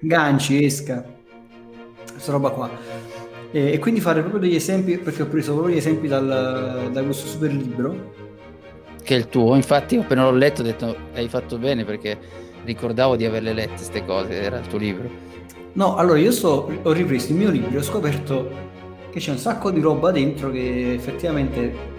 ganci, esca, questa roba qua. E, e, quindi fare proprio degli esempi, perché ho preso proprio gli esempi dal, da questo super libro. Che è il tuo, infatti appena l'ho letto ho detto hai fatto bene perché ricordavo di averle lette queste cose, era il tuo libro. No, allora io sto, ho ripreso il mio libro e ho scoperto che c'è un sacco di roba dentro che effettivamente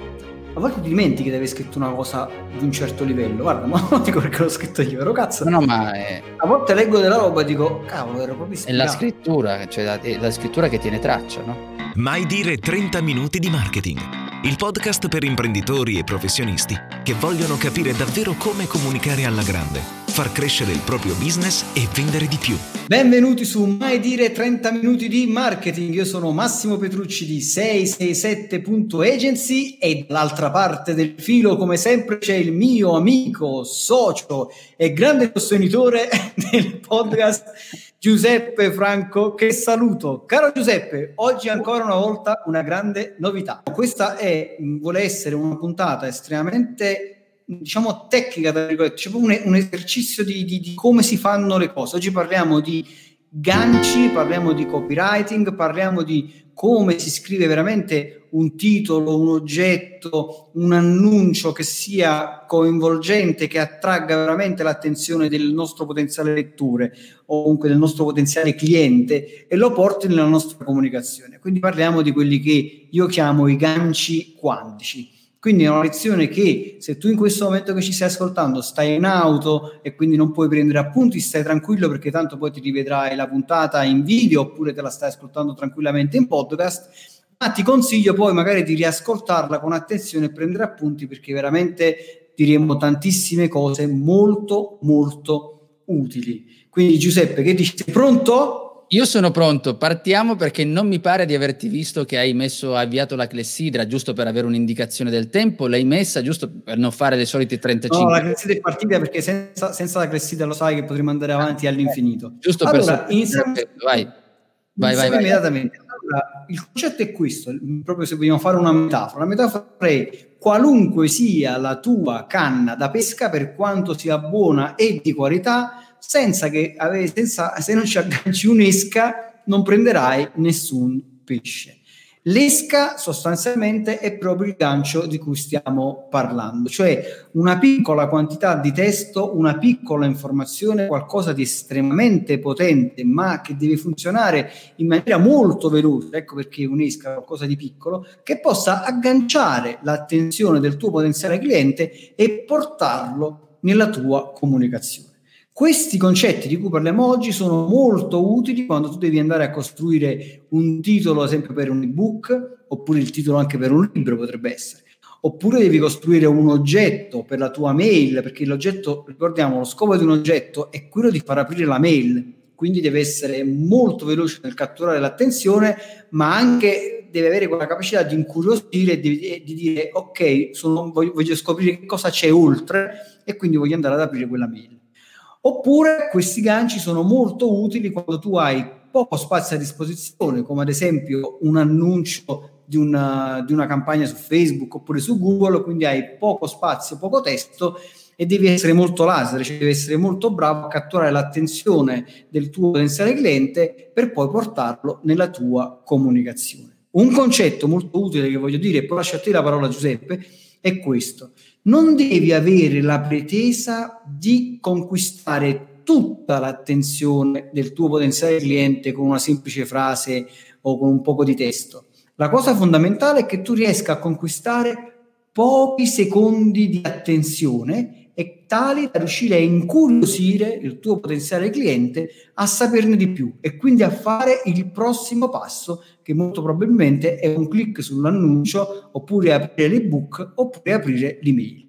a volte ti dimentichi di aver scritto una cosa di un certo livello. Guarda, ma non dico perché l'ho scritto io, però cazzo. No, ma è... A volte leggo della roba e dico, cavolo, ero proprio ispirato. È la scrittura, cioè la, è la scrittura che tiene traccia, no? Mai dire 30 minuti di marketing. Il podcast per imprenditori e professionisti che vogliono capire davvero come comunicare alla grande far crescere il proprio business e vendere di più. Benvenuti su Mai Dire 30 Minuti di Marketing. Io sono Massimo Petrucci di 667.agency e dall'altra parte del filo, come sempre, c'è il mio amico, socio e grande sostenitore del podcast Giuseppe Franco, che saluto. Caro Giuseppe, oggi ancora una volta una grande novità. Questa è, vuole essere una puntata estremamente diciamo tecnica, c'è un, un esercizio di, di, di, come si fanno le cose. Oggi parliamo di ganci, parliamo di copywriting, parliamo di come si scrive veramente un titolo, un oggetto, un annuncio che sia coinvolgente, che attragga veramente l'attenzione del nostro potenziale lettore o comunque del nostro potenziale cliente e lo porti nella nostra comunicazione. Quindi parliamo di quelli che io chiamo i ganci quantici quindi è una lezione che se tu in questo momento che ci stai ascoltando stai in auto e quindi non puoi prendere appunti, stai tranquillo perché tanto poi ti rivedrai la puntata in video oppure te la stai ascoltando tranquillamente in podcast, ma ti consiglio poi magari di riascoltarla con attenzione e prendere appunti perché veramente diremo tantissime cose molto molto utili. Quindi Giuseppe, che dici? Sei pronto? Io sono pronto, partiamo perché non mi pare di averti visto che hai messo, avviato la clessidra giusto per avere un'indicazione del tempo, l'hai messa giusto per non fare le solite 35. No, la clessidra è partita perché senza, senza la clessidra lo sai che potremmo andare avanti eh, all'infinito. Giusto allora, per... Iniziamo, vai, vai, vai, vai. immediatamente. Allora, il concetto è questo, proprio se vogliamo fare una metafora. La metafora è qualunque sia la tua canna da pesca, per quanto sia buona e di qualità, senza che senza, se non ci agganci un'esca non prenderai nessun pesce. L'esca sostanzialmente è proprio il gancio di cui stiamo parlando, cioè una piccola quantità di testo, una piccola informazione, qualcosa di estremamente potente, ma che deve funzionare in maniera molto veloce, ecco perché un'esca è qualcosa di piccolo, che possa agganciare l'attenzione del tuo potenziale cliente e portarlo nella tua comunicazione. Questi concetti di cui parliamo oggi sono molto utili quando tu devi andare a costruire un titolo, ad esempio per un ebook, oppure il titolo anche per un libro potrebbe essere. Oppure devi costruire un oggetto per la tua mail, perché l'oggetto, ricordiamo, lo scopo di un oggetto è quello di far aprire la mail, quindi deve essere molto veloce nel catturare l'attenzione, ma anche deve avere quella capacità di incuriosire e di, di, dire ok, sono, voglio, voglio scoprire che cosa c'è oltre e quindi voglio andare ad aprire quella mail. Oppure questi ganci sono molto utili quando tu hai poco spazio a disposizione, come ad esempio un annuncio di una, di una campagna su Facebook oppure su Google, quindi hai poco spazio, poco testo e devi essere molto laser, cioè devi essere molto bravo a catturare l'attenzione del tuo potenziale cliente per poi portarlo nella tua comunicazione. Un concetto molto utile che voglio dire, e poi lascio a te la parola Giuseppe, è questo non devi avere la pretesa di conquistare tutta l'attenzione del tuo potenziale cliente con una semplice frase o con un poco di testo. La cosa fondamentale è che tu riesca a conquistare pochi secondi di attenzione e tali da riuscire a incuriosire il tuo potenziale cliente a saperne di più e quindi a fare il prossimo passo che molto probabilmente è un clic sull'annuncio oppure aprire l'ebook oppure aprire l'email.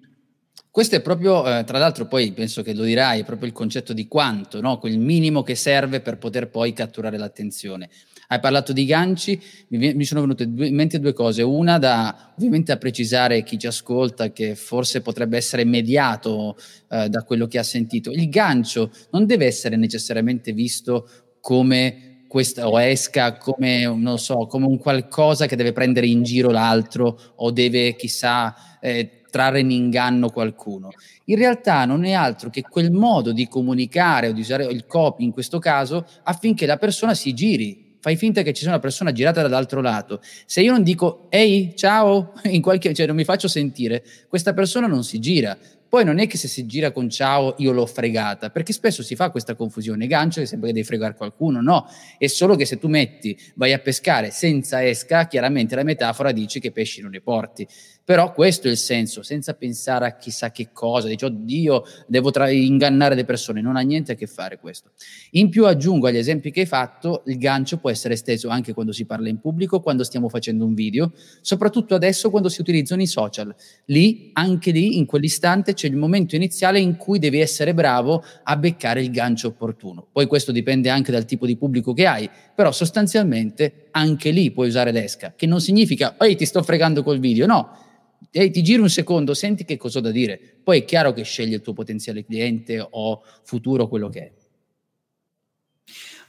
Questo è proprio, eh, tra l'altro poi penso che lo dirai, è proprio il concetto di quanto, no? quel minimo che serve per poter poi catturare l'attenzione. Hai parlato di ganci, mi, mi sono venute due, in mente due cose. Una da ovviamente a precisare chi ci ascolta che forse potrebbe essere mediato eh, da quello che ha sentito. Il gancio non deve essere necessariamente visto come questa, o esca come, non so, come un qualcosa che deve prendere in giro l'altro o deve, chissà, eh, trarre in inganno qualcuno. In realtà non è altro che quel modo di comunicare o di usare il copy in questo caso affinché la persona si giri. Fai finta che ci sia una persona girata dall'altro lato. Se io non dico ehi, ciao, qualche, cioè non mi faccio sentire, questa persona non si gira. Poi non è che se si gira con ciao io l'ho fregata, perché spesso si fa questa confusione. Gancio che sembra che devi fregare qualcuno, no. È solo che se tu metti, vai a pescare senza esca, chiaramente la metafora dice che pesci non ne porti. Però questo è il senso, senza pensare a chissà che cosa, dice oddio, devo tra- ingannare le persone, non ha niente a che fare questo. In più aggiungo agli esempi che hai fatto, il gancio può essere esteso anche quando si parla in pubblico, quando stiamo facendo un video, soprattutto adesso quando si utilizzano i social. Lì, anche lì, in quell'istante c'è il momento iniziale in cui devi essere bravo a beccare il gancio opportuno. Poi questo dipende anche dal tipo di pubblico che hai, però sostanzialmente anche lì puoi usare l'esca, che non significa, ehi ti sto fregando col video, no e ti giri un secondo, senti che cosa ho da dire. Poi è chiaro che scegli il tuo potenziale cliente o futuro, quello che è.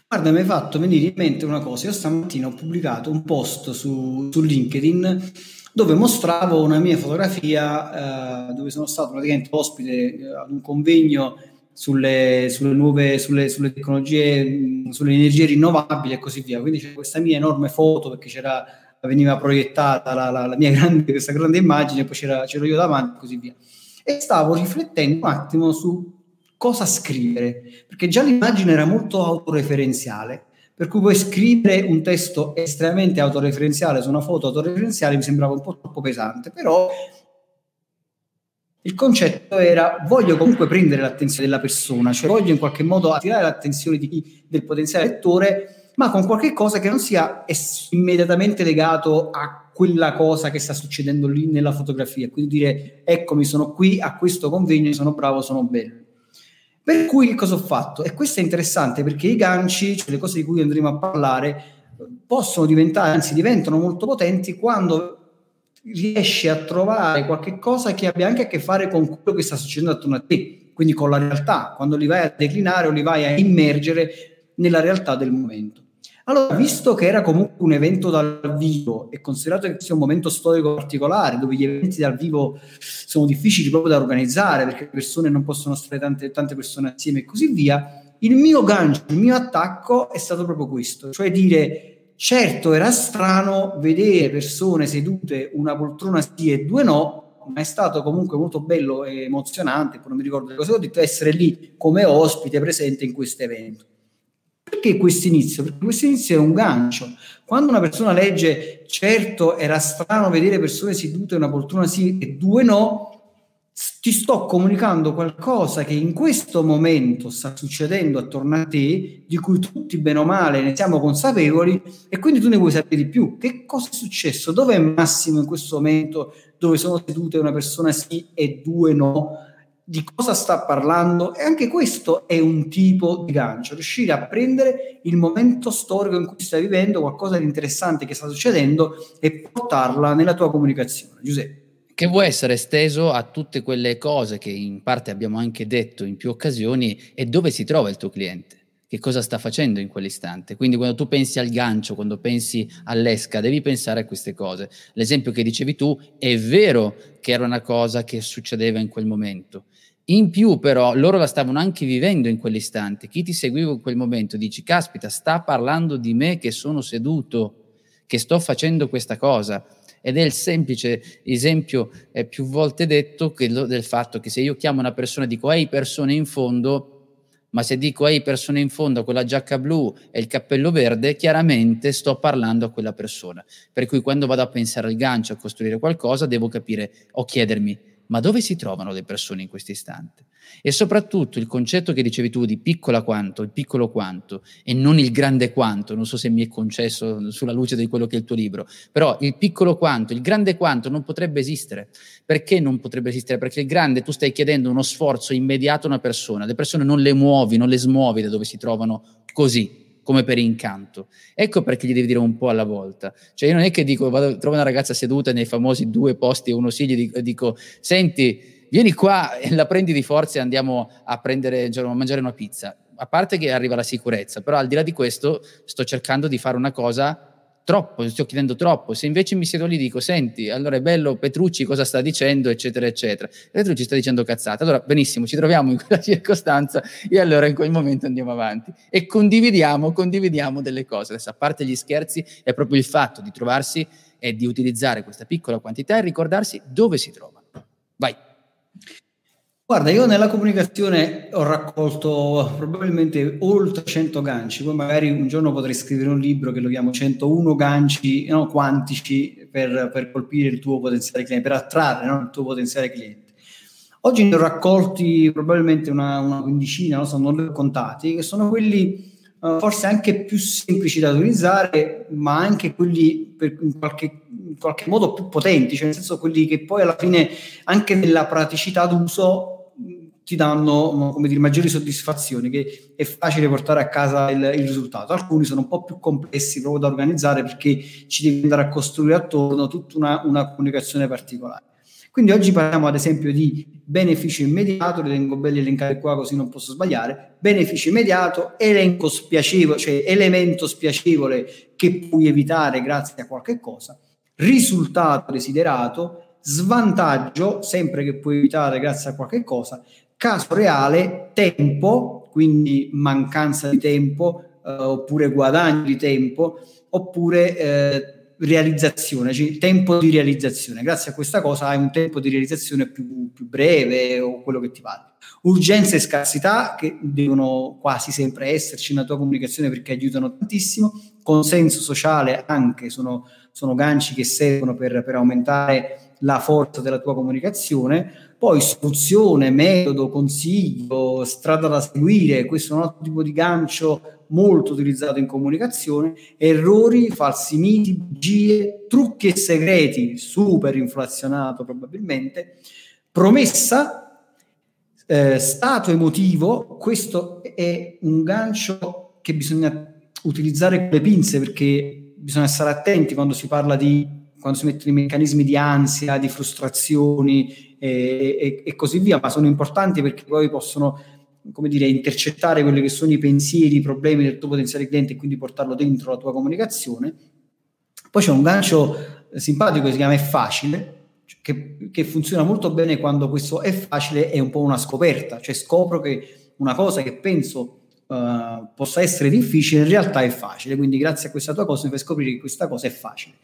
Guarda, mi hai fatto venire in mente una cosa. Io stamattina ho pubblicato un post su, su LinkedIn dove mostravo una mia fotografia eh, dove sono stato praticamente ospite eh, ad un convegno sulle, sulle nuove sulle, sulle tecnologie, sulle energie rinnovabili e così via. Quindi c'è questa mia enorme foto perché c'era veniva proiettata la, la, la mia grande, questa grande immagine, poi c'era, c'ero io davanti e così via. E stavo riflettendo un attimo su cosa scrivere, perché già l'immagine era molto autoreferenziale, per cui poi scrivere un testo estremamente autoreferenziale su una foto autoreferenziale mi sembrava un po' troppo pesante, però il concetto era voglio comunque prendere l'attenzione della persona, cioè voglio in qualche modo attirare l'attenzione di, del potenziale lettore ma con qualche cosa che non sia immediatamente legato a quella cosa che sta succedendo lì nella fotografia. Quindi dire, eccomi, sono qui a questo convegno, sono bravo, sono bello. Per cui cosa ho fatto? E questo è interessante perché i ganci, cioè le cose di cui andremo a parlare, possono diventare, anzi diventano molto potenti quando riesci a trovare qualche cosa che abbia anche a che fare con quello che sta succedendo attorno a te, quindi con la realtà, quando li vai a declinare o li vai a immergere nella realtà del momento. Allora, visto che era comunque un evento dal vivo e considerato che sia un momento storico particolare dove gli eventi dal vivo sono difficili proprio da organizzare perché le persone non possono stare tante, tante persone assieme e così via, il mio gancio, il mio attacco è stato proprio questo, cioè dire certo era strano vedere persone sedute una poltrona sì e due no, ma è stato comunque molto bello e emozionante, non mi ricordo che ho detto, essere lì come ospite presente in questo evento. Perché questo inizio? Perché questo inizio è un gancio. Quando una persona legge, certo era strano vedere persone sedute una poltrona sì e due no, ti sto comunicando qualcosa che in questo momento sta succedendo attorno a te, di cui tutti bene o male ne siamo consapevoli e quindi tu ne vuoi sapere di più. Che cosa è successo? Dov'è Massimo in questo momento dove sono sedute una persona sì e due no? Di cosa sta parlando e anche questo è un tipo di gancio, riuscire a prendere il momento storico in cui stai vivendo, qualcosa di interessante che sta succedendo e portarla nella tua comunicazione. Giuseppe. Che può essere esteso a tutte quelle cose che in parte abbiamo anche detto in più occasioni e dove si trova il tuo cliente che cosa sta facendo in quell'istante. Quindi quando tu pensi al gancio, quando pensi all'esca, devi pensare a queste cose. L'esempio che dicevi tu è vero che era una cosa che succedeva in quel momento, in più, però, loro la stavano anche vivendo in quell'istante. Chi ti seguiva in quel momento dici: Caspita, sta parlando di me che sono seduto, che sto facendo questa cosa. Ed è il semplice esempio eh, più volte detto lo, del fatto che se io chiamo una persona e dico ehi persone in fondo, ma se dico ehi persone in fondo con la giacca blu e il cappello verde, chiaramente sto parlando a quella persona. Per cui quando vado a pensare al gancio, a costruire qualcosa, devo capire o chiedermi ma dove si trovano le persone in questo istante? E soprattutto il concetto che dicevi tu di piccola quanto, il piccolo quanto e non il grande quanto, non so se mi è concesso sulla luce di quello che è il tuo libro, però il piccolo quanto, il grande quanto non potrebbe esistere. Perché non potrebbe esistere? Perché il grande tu stai chiedendo uno sforzo immediato a una persona, le persone non le muovi, non le smuovi da dove si trovano così come per incanto. Ecco perché gli devi dire un po' alla volta. Cioè io non è che dico, vado, trovo una ragazza seduta nei famosi due posti e uno sì, gli dico, dico senti, vieni qua la prendi di forza e andiamo a, prendere, a mangiare una pizza. A parte che arriva la sicurezza, però al di là di questo sto cercando di fare una cosa troppo, sto chiedendo troppo. Se invece mi siedo lì e dico, senti, allora è bello Petrucci cosa sta dicendo, eccetera, eccetera. Petrucci sta dicendo cazzate. Allora, benissimo, ci troviamo in quella circostanza e allora in quel momento andiamo avanti. E condividiamo, condividiamo delle cose. Adesso, a parte gli scherzi, è proprio il fatto di trovarsi e di utilizzare questa piccola quantità e ricordarsi dove si trova. Vai. Guarda, io nella comunicazione ho raccolto probabilmente oltre 100 ganci, poi magari un giorno potrei scrivere un libro che lo chiamo 101 ganci no, quantici per, per, colpire il tuo potenziale cliente, per attrarre no, il tuo potenziale cliente. Oggi ne ho raccolti probabilmente una, una quindicina, no, non li ho contati, che sono quelli uh, forse anche più semplici da utilizzare, ma anche quelli per, in, qualche, in qualche modo più potenti, cioè nel senso quelli che poi alla fine anche nella praticità d'uso ti danno come dire, maggiori soddisfazioni, che è facile portare a casa il, il, risultato. Alcuni sono un po' più complessi proprio da organizzare perché ci devi andare a costruire attorno tutta una, una comunicazione particolare. Quindi oggi parliamo ad esempio di beneficio immediato, li tengo belli elencati qua così non posso sbagliare, beneficio immediato, elenco spiacevole, cioè elemento spiacevole che puoi evitare grazie a qualche cosa, risultato desiderato, svantaggio, sempre che puoi evitare grazie a qualche cosa, Caso reale, tempo, quindi mancanza di tempo, eh, oppure guadagno di tempo, oppure eh, realizzazione, cioè tempo di realizzazione. Grazie a questa cosa hai un tempo di realizzazione più, più breve o quello che ti pare. Urgenza e scarsità che devono quasi sempre esserci nella tua comunicazione perché aiutano tantissimo. Consenso sociale anche sono, sono ganci che servono per, per aumentare la forza della tua comunicazione poi istruzione, metodo, consiglio, strada da seguire, questo è un altro tipo di gancio molto utilizzato in comunicazione, errori, falsi miti, bugie, trucchi e segreti, super inflazionato probabilmente, promessa, eh, stato emotivo, questo è un gancio che bisogna utilizzare con le pinze perché bisogna stare attenti quando si parla di quando si mettono i meccanismi di ansia, di frustrazioni e, e, e, così via, ma sono importanti perché poi possono, come dire, intercettare quelli che sono i pensieri, i problemi del tuo potenziale cliente e quindi portarlo dentro la tua comunicazione. Poi c'è un gancio simpatico che si chiama È facile, che, che funziona molto bene quando questo è facile è un po' una scoperta, cioè scopro che una cosa che penso Uh, possa essere difficile, in realtà è facile. Quindi, grazie a questa tua cosa, mi fai scoprire che questa cosa è facile.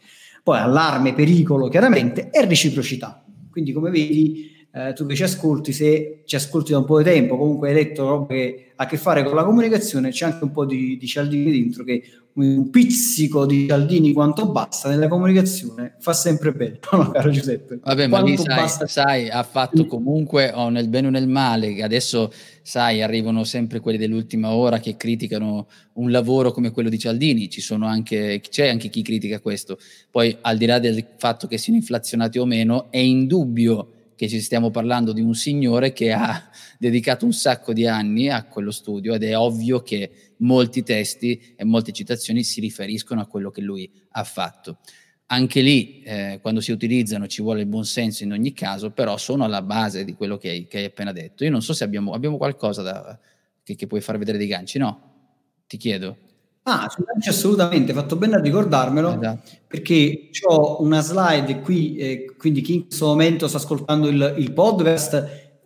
Poi allarme, pericolo, chiaramente, e reciprocità. Quindi come vedi, eh, tu che ci ascolti, se ci ascolti da un po' di tempo, comunque hai letto roba che ha a che fare con la comunicazione, c'è anche un po' di, di Cialdini dentro che un pizzico di Cialdini quanto basta nella comunicazione fa sempre bene, no, caro Giuseppe? Vabbè, ma lì sai, sai, ha fatto comunque o nel bene o nel male, adesso sai, arrivano sempre quelli dell'ultima ora che criticano un lavoro come quello di Cialdini, ci sono anche, c'è anche chi critica questo. Poi al di là del fatto che siano inflazionati o meno, è indubbio che ci stiamo parlando di un signore che ha dedicato un sacco di anni a quello studio ed è ovvio che molti testi e molte citazioni si riferiscono a quello che lui ha fatto. Anche lì, eh, quando si utilizzano, ci vuole il buon senso in ogni caso, però sono alla base di quello che hai, che hai appena detto. Io non so se abbiamo, abbiamo qualcosa da, che, che puoi far vedere dei ganci, no? Ti chiedo. Ah, assolutamente, fatto bene a ricordarmelo, esatto. perché ho una slide qui, eh, quindi chi in questo momento sta ascoltando il, il podcast,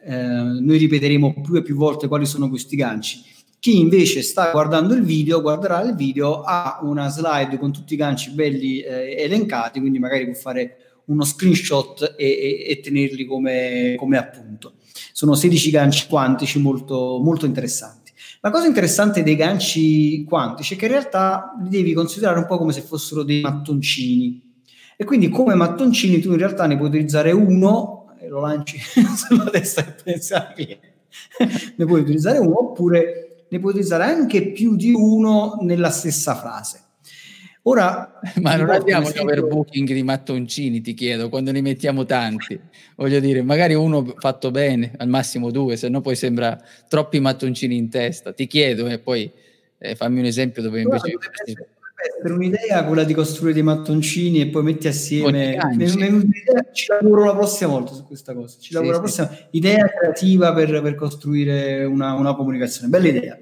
eh, noi ripeteremo più e più volte quali sono questi ganci. Chi invece sta guardando il video, guarderà il video, ha una slide con tutti i ganci belli eh, elencati, quindi magari può fare uno screenshot e, e, e tenerli come, come appunto. Sono 16 ganci quantici molto, molto interessanti. La cosa interessante dei ganci quantici è che in realtà li devi considerare un po' come se fossero dei mattoncini. E quindi come mattoncini tu in realtà ne puoi utilizzare uno e lo lanci sulla testa del pensiero ne puoi utilizzare uno oppure ne puoi utilizzare anche più di uno nella stessa frase. Ora, ma non abbiamo un overbooking di mattoncini, ti chiedo, quando ne mettiamo tanti. Voglio dire, magari uno fatto bene, al massimo due, se no poi sembra troppi mattoncini in testa. Ti chiedo e poi eh, fammi un esempio dove invece... Potrebbe essere un'idea quella di costruire dei mattoncini e poi metti assieme... ci lavoro la prossima volta su questa cosa. Ci lavoro sì, la prossima... Idea creativa per, per costruire una, una comunicazione. Bella idea.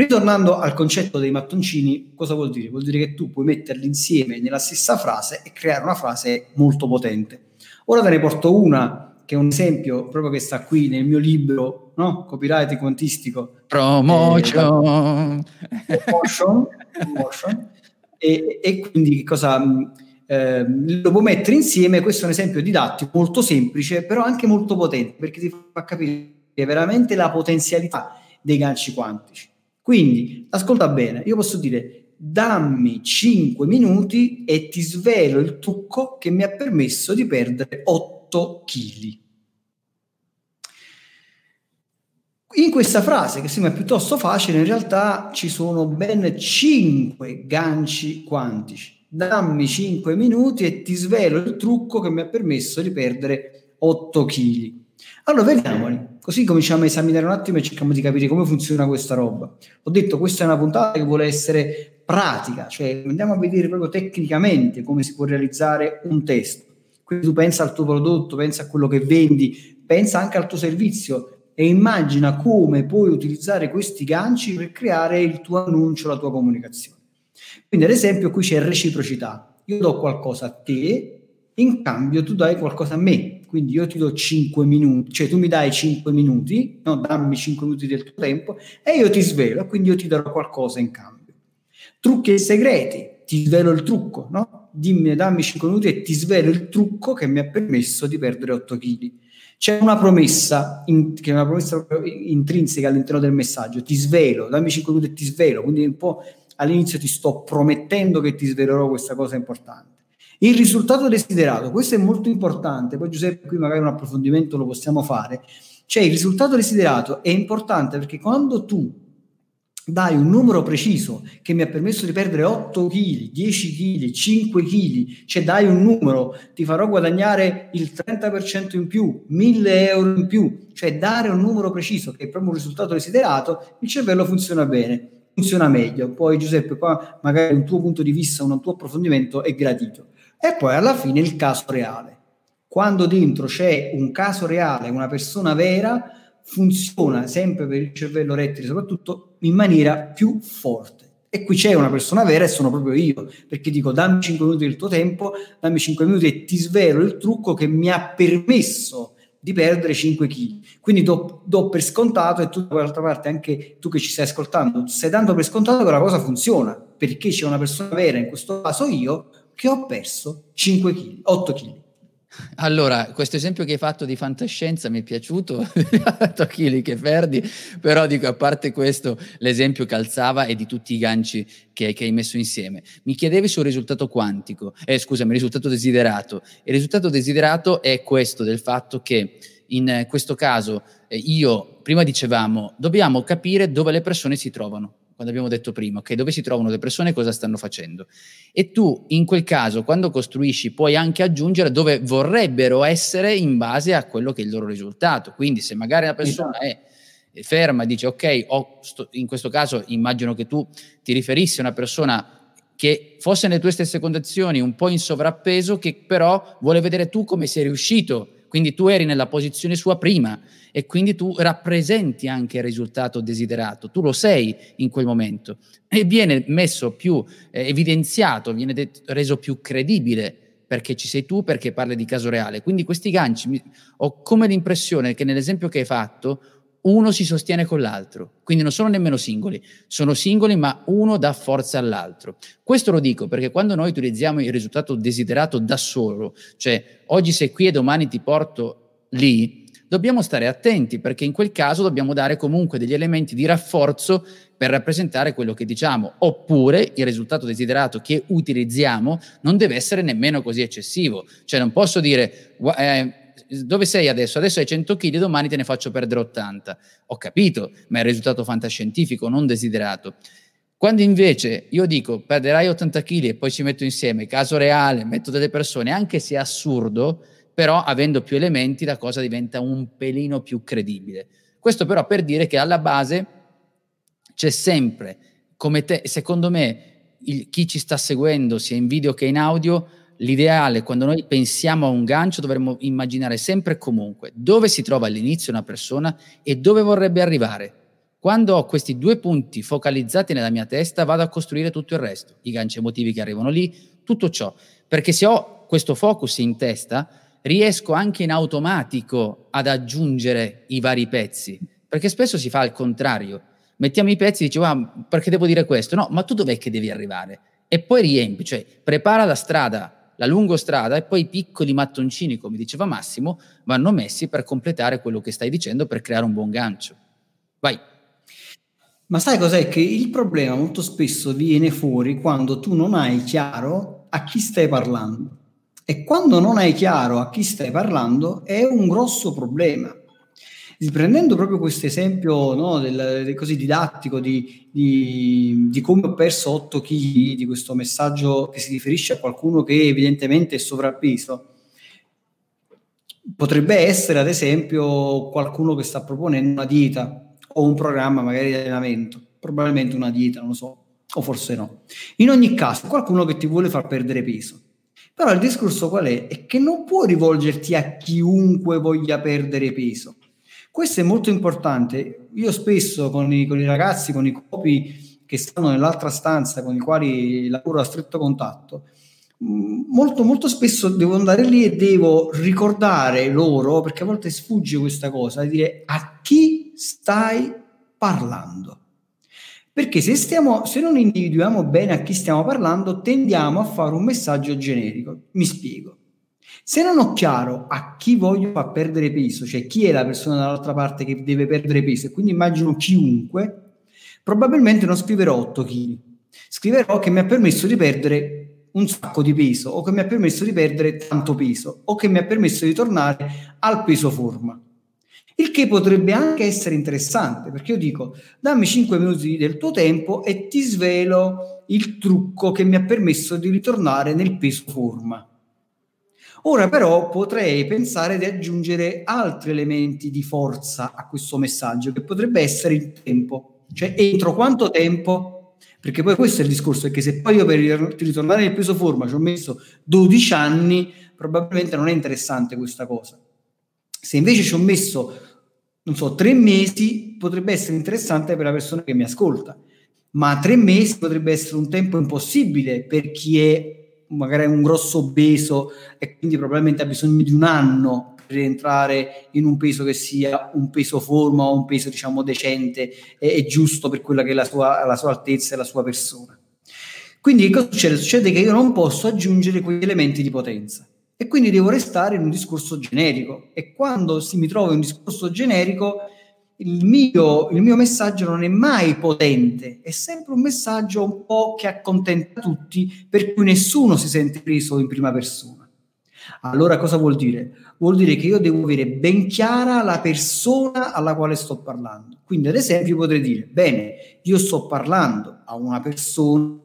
Ritornando al concetto dei mattoncini, cosa vuol dire? Vuol dire che tu puoi metterli insieme nella stessa frase e creare una frase molto potente. Ora te ne porto una che è un esempio proprio che sta qui nel mio libro, no? Copyright quantistico. Promotion. Eh, promotion, promotion. E, e, quindi cosa eh, lo può mettere insieme? Questo è un esempio didattico molto semplice, però anche molto potente, perché ti fa capire veramente la potenzialità dei ganci quantici. Quindi, ascolta bene, io posso dire dammi 5 minuti e ti svelo il trucco che mi ha permesso di perdere 8 kg. In questa frase, che sembra piuttosto facile, in realtà ci sono ben 5 ganci quantici. Dammi 5 minuti e ti svelo il trucco che mi ha permesso di perdere 8 kg. Allora, vediamoli. Così cominciamo a esaminare un attimo e cerchiamo di capire come funziona questa roba. Ho detto, questa è una puntata che vuole essere pratica, cioè andiamo a vedere proprio tecnicamente come si può realizzare un testo. Quindi tu pensa al tuo prodotto, pensa a quello che vendi, pensa anche al tuo servizio e immagina come puoi utilizzare questi ganci per creare il tuo annuncio, la tua comunicazione. Quindi ad esempio qui c'è reciprocità. Io do qualcosa a te, in cambio tu dai qualcosa a me quindi io ti do 5 minuti, cioè tu mi dai 5 minuti, no, dammi 5 minuti del tuo tempo e io ti svelo, quindi io ti darò qualcosa in cambio. Trucchi e segreti, ti svelo il trucco, no? Dimmi, dammi 5 minuti e ti svelo il trucco che mi ha permesso di perdere 8 kg. C'è una promessa, in, che è una promessa intrinseca all'interno del messaggio, ti svelo, dammi 5 minuti e ti svelo, quindi un po' all'inizio ti sto promettendo che ti svelerò questa cosa importante. Il risultato desiderato, questo è molto importante, poi Giuseppe qui magari un approfondimento lo possiamo fare, cioè il risultato desiderato è importante perché quando tu dai un numero preciso che mi ha permesso di perdere 8 kg, 10 kg, 5 kg, cioè dai un numero, ti farò guadagnare il 30% in più, 1000 euro in più, cioè dare un numero preciso che è proprio un risultato desiderato, il cervello funziona bene, funziona meglio. Poi Giuseppe, qua magari un tuo punto di vista, un tuo approfondimento è gradito. E poi alla fine il caso reale. Quando dentro c'è un caso reale, una persona vera, funziona sempre per il cervello rettile, soprattutto in maniera più forte. E qui c'è una persona vera e sono proprio io, perché dico dammi 5 minuti del tuo tempo, dammi 5 minuti e ti svelo il trucco che mi ha permesso di perdere 5 kg. Quindi do, do, per scontato e tu dall'altra parte anche tu che ci stai ascoltando, stai dando per scontato che la cosa funziona, perché c'è una persona vera, in questo caso io, che ho perso 5 kg, 8 kg. Allora, questo esempio che hai fatto di fantascienza mi è piaciuto, 8 kg che perdi, però dico, a parte questo, l'esempio calzava e di tutti i ganci che, che, hai messo insieme. Mi chiedevi sul risultato quantico, eh, scusami, risultato desiderato. Il risultato desiderato è questo, del fatto che in questo caso eh, io, prima dicevamo, dobbiamo capire dove le persone si trovano quando abbiamo detto prima, ok, dove si trovano le persone e cosa stanno facendo. E tu in quel caso, quando costruisci, puoi anche aggiungere dove vorrebbero essere in base a quello che è il loro risultato. Quindi se magari la persona è ferma e dice ok, sto, in questo caso immagino che tu ti riferissi a una persona che fosse nelle tue stesse condizioni, un po' in sovrappeso, che però vuole vedere tu come sei riuscito quindi tu eri nella posizione sua prima e quindi tu rappresenti anche il risultato desiderato, tu lo sei in quel momento e viene messo più eh, evidenziato, viene detto, reso più credibile perché ci sei tu, perché parli di caso reale. Quindi questi ganci, mi, ho come l'impressione che nell'esempio che hai fatto uno si sostiene con l'altro, quindi non sono nemmeno singoli, sono singoli ma uno dà forza all'altro. Questo lo dico perché quando noi utilizziamo il risultato desiderato da solo, cioè oggi sei qui e domani ti porto lì, dobbiamo stare attenti perché in quel caso dobbiamo dare comunque degli elementi di rafforzo per rappresentare quello che diciamo, oppure il risultato desiderato che utilizziamo non deve essere nemmeno così eccessivo, cioè non posso dire... Eh, dove sei adesso? Adesso hai 100 kg, domani te ne faccio perdere 80. Ho capito, ma è il risultato fantascientifico, non desiderato. Quando invece io dico perderai 80 kg e poi ci metto insieme caso reale, metto delle persone, anche se è assurdo, però avendo più elementi la cosa diventa un pelino più credibile. Questo però per dire che alla base c'è sempre, come te, secondo me, il, chi ci sta seguendo sia in video che in audio, L'ideale, quando noi pensiamo a un gancio, dovremmo immaginare sempre e comunque dove si trova all'inizio una persona e dove vorrebbe arrivare. Quando ho questi due punti focalizzati nella mia testa, vado a costruire tutto il resto, i ganci emotivi che arrivano lì, tutto ciò. Perché se ho questo focus in testa, riesco anche in automatico ad aggiungere i vari pezzi. Perché spesso si fa al contrario. Mettiamo i pezzi e dici, ah, perché devo dire questo? No, ma tu dov'è che devi arrivare? E poi riempi, cioè prepara la strada, la lungostrada e poi i piccoli mattoncini, come diceva Massimo, vanno messi per completare quello che stai dicendo per creare un buon gancio. Vai. Ma sai cos'è? Che il problema molto spesso viene fuori quando tu non hai chiaro a chi stai parlando. E quando non hai chiaro a chi stai parlando è un grosso problema. Riprendendo proprio questo esempio no, del, del così didattico di, di, di, come ho perso 8 kg, di questo messaggio che si riferisce a qualcuno che evidentemente è sovrappeso, potrebbe essere ad esempio qualcuno che sta proponendo una dieta o un programma magari di allenamento, probabilmente una dieta, non lo so, o forse no. In ogni caso, qualcuno che ti vuole far perdere peso. Però il discorso qual è? È che non puoi rivolgerti a chiunque voglia perdere peso. Questo è molto importante. Io spesso con i, con i ragazzi, con i copi che stanno nell'altra stanza, con i quali lavoro a stretto contatto, mm, molto, molto spesso devo andare lì e devo ricordare loro, perché a volte sfugge questa cosa, di dire a chi stai parlando. Perché se, stiamo, se non individuiamo bene a chi stiamo parlando, tendiamo a fare un messaggio generico. Mi spiego. Se non ho chiaro a chi voglio far perdere peso, cioè chi è la persona dall'altra parte che deve perdere peso, e quindi immagino chiunque, probabilmente non scriverò 8 kg. Scriverò che mi ha permesso di perdere un sacco di peso, o che mi ha permesso di perdere tanto peso, o che mi ha permesso di tornare al peso forma. Il che potrebbe anche essere interessante, perché io dico, dammi 5 minuti del tuo tempo e ti svelo il trucco che mi ha permesso di ritornare nel peso forma. Ora però potrei pensare di aggiungere altri elementi di forza a questo messaggio, che potrebbe essere il tempo. Cioè, entro quanto tempo? Perché poi questo è il discorso, che se poi io per ritornare nel peso forma ci ho messo 12 anni, probabilmente non è interessante questa cosa. Se invece ci ho messo non so, tre mesi potrebbe essere interessante per la persona che mi ascolta, ma tre mesi potrebbe essere un tempo impossibile per chi è magari un grosso obeso e quindi probabilmente ha bisogno di un anno per entrare in un peso che sia un peso forma o un peso diciamo decente e, e giusto per quella che è la sua, la sua altezza e la sua persona. Quindi che cosa succede? Succede che io non posso aggiungere quegli elementi di potenza e quindi devo restare in un discorso generico e quando si mi trova in un discorso generico il mio, il mio, messaggio non è mai potente, è sempre un messaggio un po' che accontenta tutti, per cui nessuno si sente preso in prima persona. Allora cosa vuol dire? Vuol dire che io devo avere ben chiara la persona alla quale sto parlando. Quindi ad esempio potrei dire, bene, io sto parlando a una persona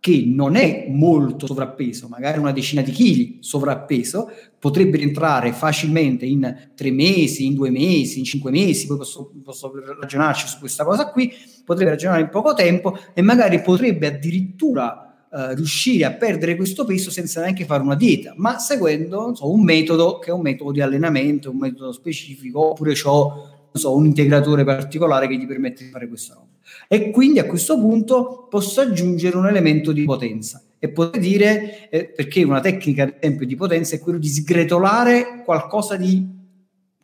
che non è molto sovrappeso, magari una decina di chili sovrappeso, potrebbe rientrare facilmente in tre mesi, in due mesi, in cinque mesi, poi posso, posso ragionarci su questa cosa qui, potrebbe ragionare in poco tempo e magari potrebbe addirittura Uh, riuscire a perdere questo peso senza neanche fare una dieta, ma seguendo so, un metodo che è un metodo di allenamento, un metodo specifico, oppure ho so, un integratore particolare che gli permette di fare questa roba e quindi a questo punto posso aggiungere un elemento di potenza e potrei dire, eh, perché una tecnica ad esempio di potenza è quello di sgretolare qualcosa di,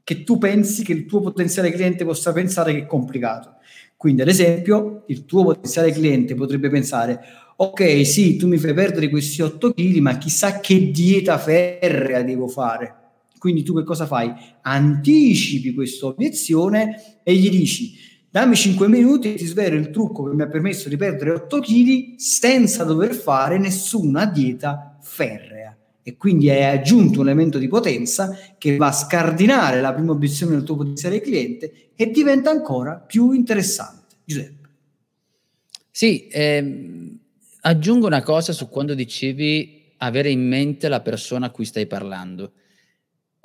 che tu pensi che il tuo potenziale cliente possa pensare che è complicato. Quindi ad esempio il tuo potenziale cliente potrebbe pensare, ok sì, tu mi fai perdere questi 8 kg, ma chissà che dieta ferrea devo fare. Quindi tu che cosa fai? Anticipi questa obiezione e gli dici, dammi 5 minuti e ti svelo il trucco che mi ha permesso di perdere 8 kg senza dover fare nessuna dieta ferrea. E quindi hai aggiunto un elemento di potenza che va a scardinare la prima obiezione del tuo potenziale cliente e diventa ancora più interessante. Giuseppe. Sì, ehm, aggiungo una cosa su quando dicevi avere in mente la persona a cui stai parlando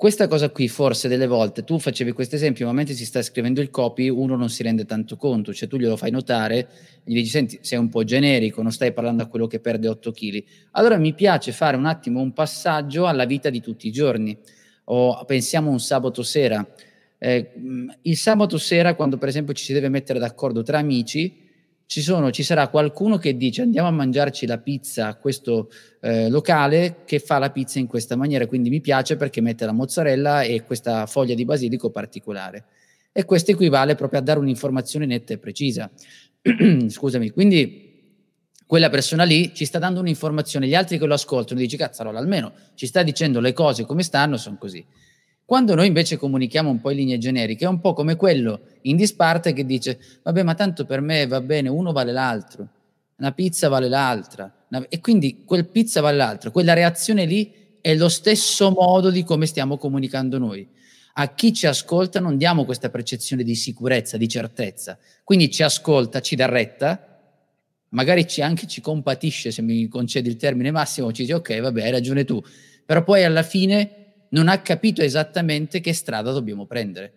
questa cosa qui forse delle volte tu facevi questo esempio, ma mentre si sta scrivendo il copy uno non si rende tanto conto, cioè tu glielo fai notare, gli dici senti sei un po' generico, non stai parlando a quello che perde 8 kg. Allora mi piace fare un attimo un passaggio alla vita di tutti i giorni. O pensiamo un sabato sera, Eh, il sabato sera, quando per esempio ci si deve mettere d'accordo tra amici, ci, sono, ci sarà qualcuno che dice andiamo a mangiarci la pizza a questo eh, locale che fa la pizza in questa maniera, quindi mi piace perché mette la mozzarella e questa foglia di basilico particolare. E questo equivale proprio a dare un'informazione netta e precisa. Scusami, quindi quella persona lì ci sta dando un'informazione, gli altri che lo ascoltano dici cazzarola, almeno ci sta dicendo le cose come stanno, sono così. Quando noi invece comunichiamo un po' in linee generiche, è un po' come quello in disparte che dice, vabbè, ma tanto per me va bene, uno vale l'altro, una pizza vale l'altra, e quindi quel pizza vale l'altro, quella reazione lì è lo stesso modo di come stiamo comunicando noi. A chi ci ascolta non diamo questa percezione di sicurezza, di certezza, quindi ci ascolta, ci dà retta, magari ci anche ci compatisce, se mi concedi il termine massimo, ci dice ok, vabbè, hai ragione tu, però poi alla fine non ha capito esattamente che strada dobbiamo prendere.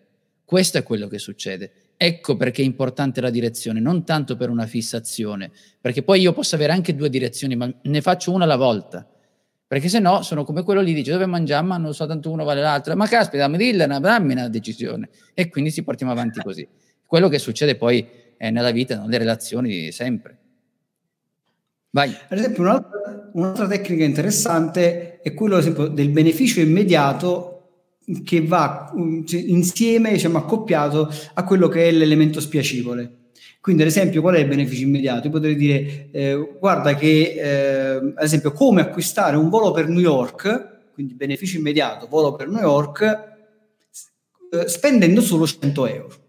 Questo è quello che succede. Ecco perché è importante la direzione, non tanto per una fissazione, perché poi io posso avere anche due direzioni, ma ne faccio una alla volta. Perché se no sono come quello lì, dice dove mangiamo, ma non so tanto uno vale l'altro, ma caspita, mi dilla, dammi una decisione. E quindi ci portiamo avanti così. Quello che succede poi è nella vita, nelle relazioni, sempre. Vai. Ad esempio, un'altra, un'altra tecnica interessante è quello del beneficio immediato che va um, insieme, diciamo, accoppiato a quello che è l'elemento spiacevole. Quindi, ad esempio, qual è il beneficio immediato? Io potrei dire, eh, guarda che, eh, ad esempio, come acquistare un volo per New York, quindi beneficio immediato, volo per New York, eh, spendendo solo 100 euro.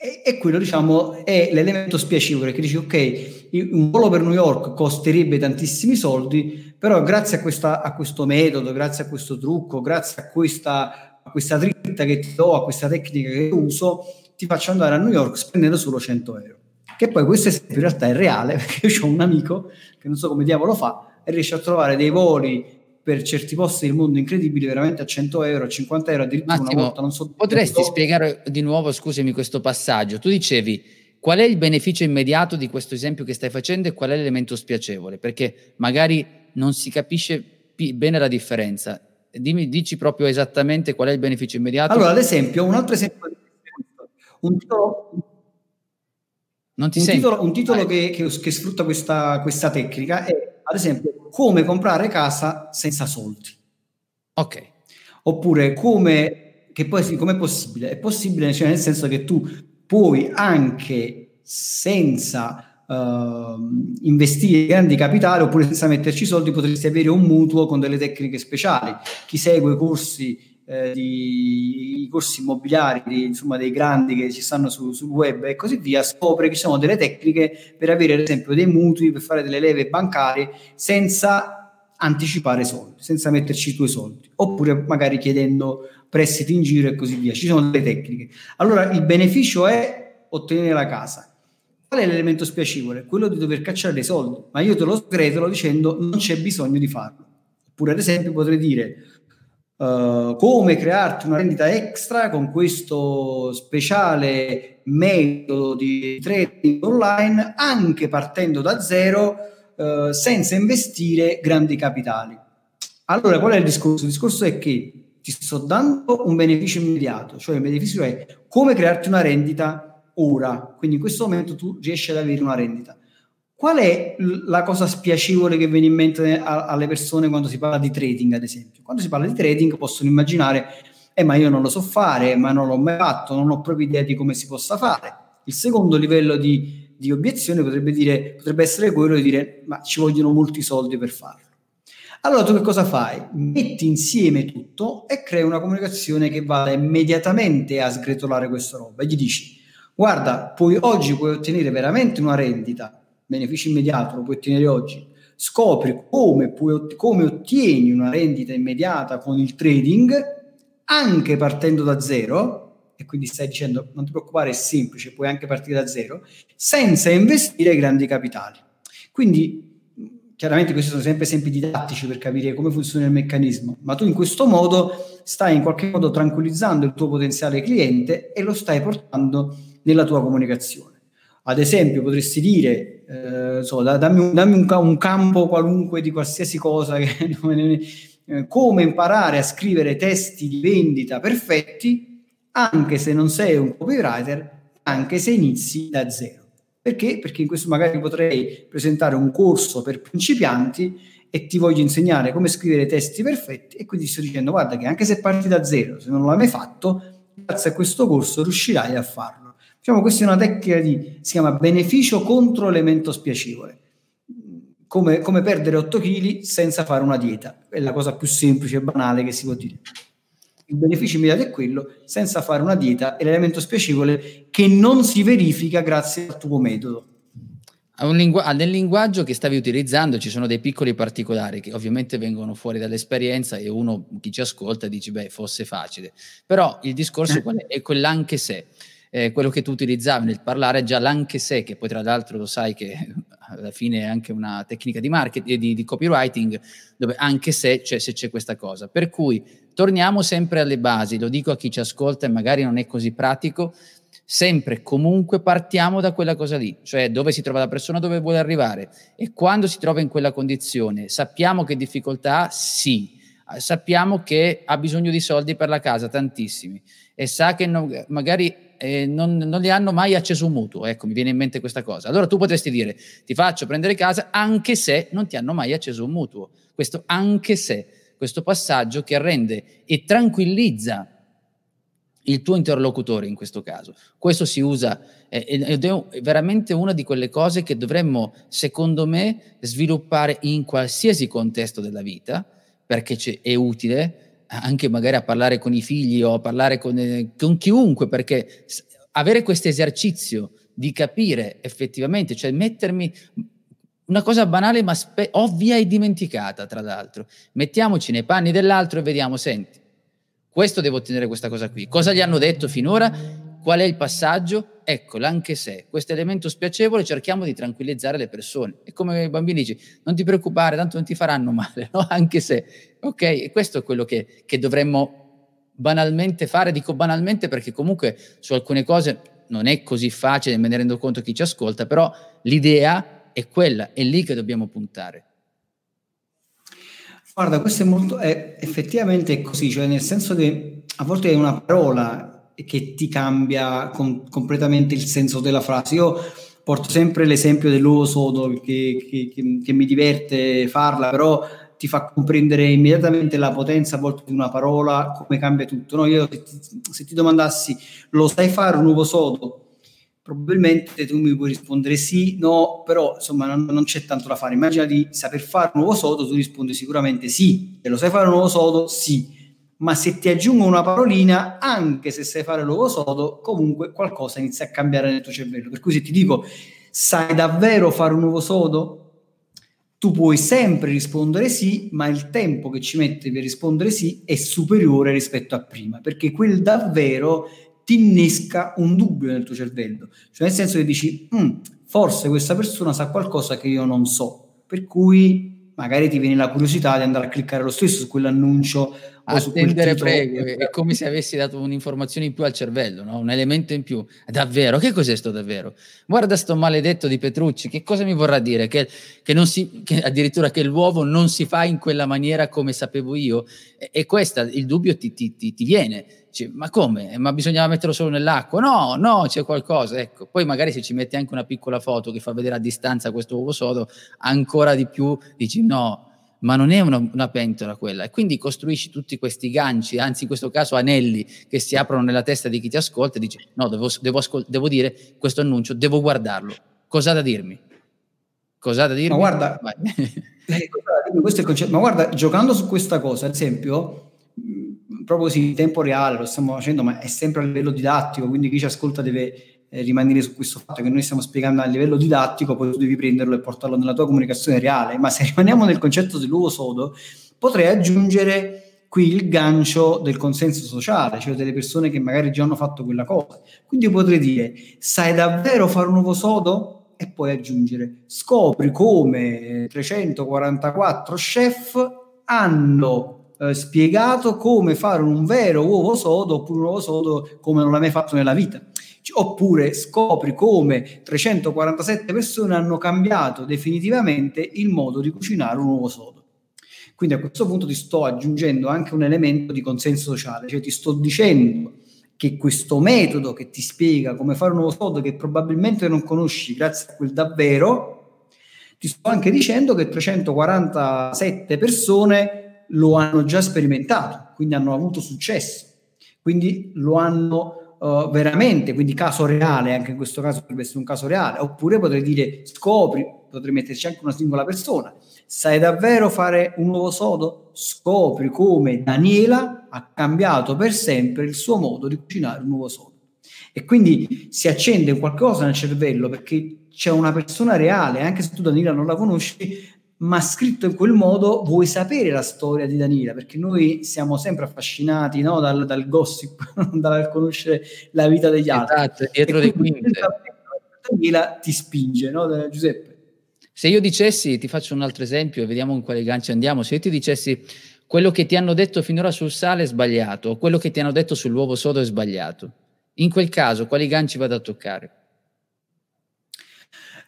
E, e quello, diciamo, è l'elemento spiacevole che dici, ok, un volo per New York costerebbe tantissimi soldi, però grazie a, questa, a questo metodo, grazie a questo trucco, grazie a questa, a questa dritta che ti do, a questa tecnica che uso, ti faccio andare a New York spendendo solo 100 euro. Che poi questo esempio in realtà è reale, perché io ho un amico che non so come diavolo fa, e riesce a trovare dei voli per certi posti del mondo incredibili, veramente a 100 euro, a 50 euro, addirittura Massimo, una volta, non so... Potresti spiegare di nuovo, scusami, questo passaggio. Tu dicevi, qual è il beneficio immediato di questo esempio che stai facendo e qual è l'elemento spiacevole? Perché magari non si capisce bene la differenza. Dimmi, dici proprio esattamente qual è il beneficio immediato. Allora, ad esempio, un altro esempio, un titolo, un titolo, un titolo che, che, che, sfrutta questa, questa tecnica è, ad esempio, come comprare casa senza soldi. Ok. Oppure come, che poi come è possibile? È possibile cioè nel senso che tu puoi anche senza uh, investire grandi capitali oppure senza metterci soldi potresti avere un mutuo con delle tecniche speciali. Chi segue i corsi eh, di, i corsi immobiliari di, insomma, dei grandi che ci stanno su, sul web e così via, scopre che ci sono delle tecniche per avere ad esempio dei mutui, per fare delle leve bancarie senza anticipare soldi, senza metterci i tuoi soldi, oppure magari chiedendo prestiti in giro e così via. Ci sono delle tecniche. Allora il beneficio è ottenere la casa. Qual è l'elemento spiacevole? Quello di dover cacciare dei soldi, ma io te lo scretolo dicendo non c'è bisogno di farlo. Oppure ad esempio potrei dire Uh, come crearti una rendita extra con questo speciale metodo di trading online anche partendo da zero uh, senza investire grandi capitali. Allora, qual è il discorso? Il discorso è che ti sto dando un beneficio immediato, cioè il beneficio è come crearti una rendita ora, quindi in questo momento tu riesci ad avere una rendita. Qual è la cosa spiacevole che viene in mente a, alle persone quando si parla di trading, ad esempio? Quando si parla di trading possono immaginare, eh ma io non lo so fare, ma non l'ho mai fatto, non ho proprio idea di come si possa fare. Il secondo livello di, di obiezione potrebbe, dire, potrebbe essere quello di dire, ma ci vogliono molti soldi per farlo. Allora tu che cosa fai? Metti insieme tutto e crei una comunicazione che vada immediatamente a sgretolare questa roba e gli dici, guarda, puoi, oggi puoi ottenere veramente una rendita beneficio immediato, lo puoi ottenere oggi, scopri come, puoi, come ottieni una rendita immediata con il trading, anche partendo da zero, e quindi stai dicendo non ti preoccupare, è semplice, puoi anche partire da zero, senza investire grandi capitali. Quindi chiaramente questi sono sempre esempi didattici per capire come funziona il meccanismo, ma tu in questo modo stai in qualche modo tranquillizzando il tuo potenziale cliente e lo stai portando nella tua comunicazione. Ad esempio, potresti dire, eh, so, dammi, un, dammi un, un, campo qualunque di qualsiasi cosa che, eh, come imparare a scrivere testi di vendita perfetti, anche se non sei un copywriter, anche se inizi da zero. Perché? Perché in questo magari potrei presentare un corso per principianti e ti voglio insegnare come scrivere testi perfetti e quindi sto dicendo guarda che anche se parti da zero, se non l'hai mai fatto, grazie a questo corso riuscirai a farlo. Diciamo questa è una tecnica di, si chiama beneficio contro elemento spiacevole. Come, come perdere 8 kg senza fare una dieta. È la cosa più semplice e banale che si può dire. Il beneficio immediato è quello, senza fare una dieta, è l'elemento spiacevole che non si verifica grazie al tuo metodo. Lingu- nel linguaggio che stavi utilizzando ci sono dei piccoli particolari che ovviamente vengono fuori dall'esperienza e uno, chi ci ascolta, dice beh, fosse facile. Però il discorso è? è quell'anche se. Eh, quello che tu utilizzavi nel parlare già l'anche se, che poi tra l'altro lo sai che alla fine è anche una tecnica di marketing, di, di copywriting, dove anche se c'è, se c'è questa cosa. Per cui torniamo sempre alle basi, lo dico a chi ci ascolta e magari non è così pratico, sempre comunque partiamo da quella cosa lì, cioè dove si trova la persona, dove vuole arrivare e quando si trova in quella condizione, sappiamo che difficoltà ha? Sì, sappiamo che ha bisogno di soldi per la casa, tantissimi, e sa che non, magari eh, non, non gli hanno mai acceso un mutuo, ecco, mi viene in mente questa cosa. Allora tu potresti dire, ti faccio prendere casa anche se non ti hanno mai acceso un mutuo. Questo anche se, questo passaggio che rende e tranquillizza il tuo interlocutore in questo caso. Questo si usa eh, ed è veramente una di quelle cose che dovremmo, secondo me, sviluppare in qualsiasi contesto della vita, perché è utile anche magari a parlare con i figli o a parlare con, eh, con chiunque, perché avere questo esercizio di capire effettivamente, cioè mettermi una cosa banale ma spe- ovvia e dimenticata, tra l'altro. Mettiamoci nei panni dell'altro e vediamo, senti, questo devo ottenere questa cosa qui. Cosa gli hanno detto finora? Qual è il passaggio? Ecco, anche se questo elemento spiacevole cerchiamo di tranquillizzare le persone. E come i bambini dici, non ti preoccupare, tanto non ti faranno male, no? Anche se, ok? E questo è quello che, che dovremmo banalmente fare. Dico banalmente perché comunque su alcune cose non è così facile, me ne rendo conto chi ci ascolta, però l'idea è quella, è lì che dobbiamo puntare. Guarda, questo è molto, è, effettivamente così, cioè nel senso che a volte è una parola che ti cambia con, completamente il senso della frase. Io porto sempre l'esempio dell'uovo sodo che, che, che, che mi diverte farla, però ti fa comprendere immediatamente la potenza a volte di una parola, come cambia tutto. No? Io se ti, se ti domandassi, lo sai fare un uovo sodo? probabilmente tu mi puoi rispondere sì, no, però insomma non, non, c'è tanto da fare. Immagina di saper fare un nuovo sodo, tu rispondi sicuramente sì, se lo sai fare un nuovo sodo, sì. Ma se ti aggiungo una parolina, anche se sai fare l'uovo sodo, comunque qualcosa inizia a cambiare nel tuo cervello. Per cui se ti dico, sai davvero fare un nuovo sodo? Tu puoi sempre rispondere sì, ma il tempo che ci metti per rispondere sì è superiore rispetto a prima, perché quel davvero ti innesca un dubbio nel tuo cervello, cioè nel senso che dici, mm, forse questa persona sa qualcosa che io non so, per cui magari ti viene la curiosità di andare a cliccare lo stesso su quell'annuncio attendere prego, è come se avessi dato un'informazione in più al cervello, no? un elemento in più. Davvero, che cos'è sto davvero? Guarda sto maledetto di Petrucci, che cosa mi vorrà dire? Che, che, si, che addirittura che l'uovo non si fa in quella maniera come sapevo io? E, e questo, il dubbio ti, ti, ti, ti viene. Dici, ma come? Ma bisognava metterlo solo nell'acqua? No, no, c'è qualcosa. Ecco. Poi magari se ci metti anche una piccola foto che fa vedere a distanza questo uovo sodo, ancora di più dici no, ma non è una, una, pentola quella. E quindi costruisci tutti questi ganci, anzi in questo caso anelli che si aprono nella testa di chi ti ascolta e dici no, devo, devo, ascol- devo dire questo annuncio, devo guardarlo. Cosa da dirmi? Cosa da dirmi? Ma guarda, eh, questo è il concetto. Ma guarda, giocando su questa cosa, ad esempio, proprio così in tempo reale lo stiamo facendo, ma è sempre a livello didattico, quindi chi ci ascolta deve eh, rimanere su questo fatto che noi stiamo spiegando a livello didattico, poi tu devi prenderlo e portarlo nella tua comunicazione reale, ma se rimaniamo nel concetto dell'uovo sodo, potrei aggiungere qui il gancio del consenso sociale, cioè delle persone che magari già hanno fatto quella cosa. Quindi potrei dire, sai davvero fare un uovo sodo? E poi aggiungere, scopri come 344 chef hanno eh, spiegato come fare un vero uovo sodo oppure un uovo sodo come non l'hai mai fatto nella vita oppure scopri come 347 persone hanno cambiato definitivamente il modo di cucinare un uovo sodo. Quindi a questo punto ti sto aggiungendo anche un elemento di consenso sociale, cioè ti sto dicendo che questo metodo che ti spiega come fare un nuovo sodo che probabilmente non conosci grazie a quel davvero, ti sto anche dicendo che 347 persone lo hanno già sperimentato, quindi hanno avuto successo, quindi lo hanno uh, veramente, quindi caso reale, anche in questo caso potrebbe essere un caso reale, oppure potrei dire scopri, potrei metterci anche una singola persona, sai davvero fare un nuovo sodo? Scopri come Daniela ha cambiato per sempre il suo modo di cucinare un nuovo sodo. E quindi si accende qualcosa nel cervello perché c'è una persona reale, anche se tu Daniela non la conosci, ma scritto in quel modo vuoi sapere la storia di Daniela, perché noi siamo sempre affascinati no, dal, dal, gossip, dal conoscere la vita degli altri. Esatto, dietro le quinte. Daniela ti spinge, no, Giuseppe? Se io dicessi, ti faccio un altro esempio e vediamo in quale gancio andiamo, se io ti dicessi quello che ti hanno detto finora sul sale è sbagliato, o quello che ti hanno detto sull'uovo sodo è sbagliato, in quel caso quali ganci vado a toccare?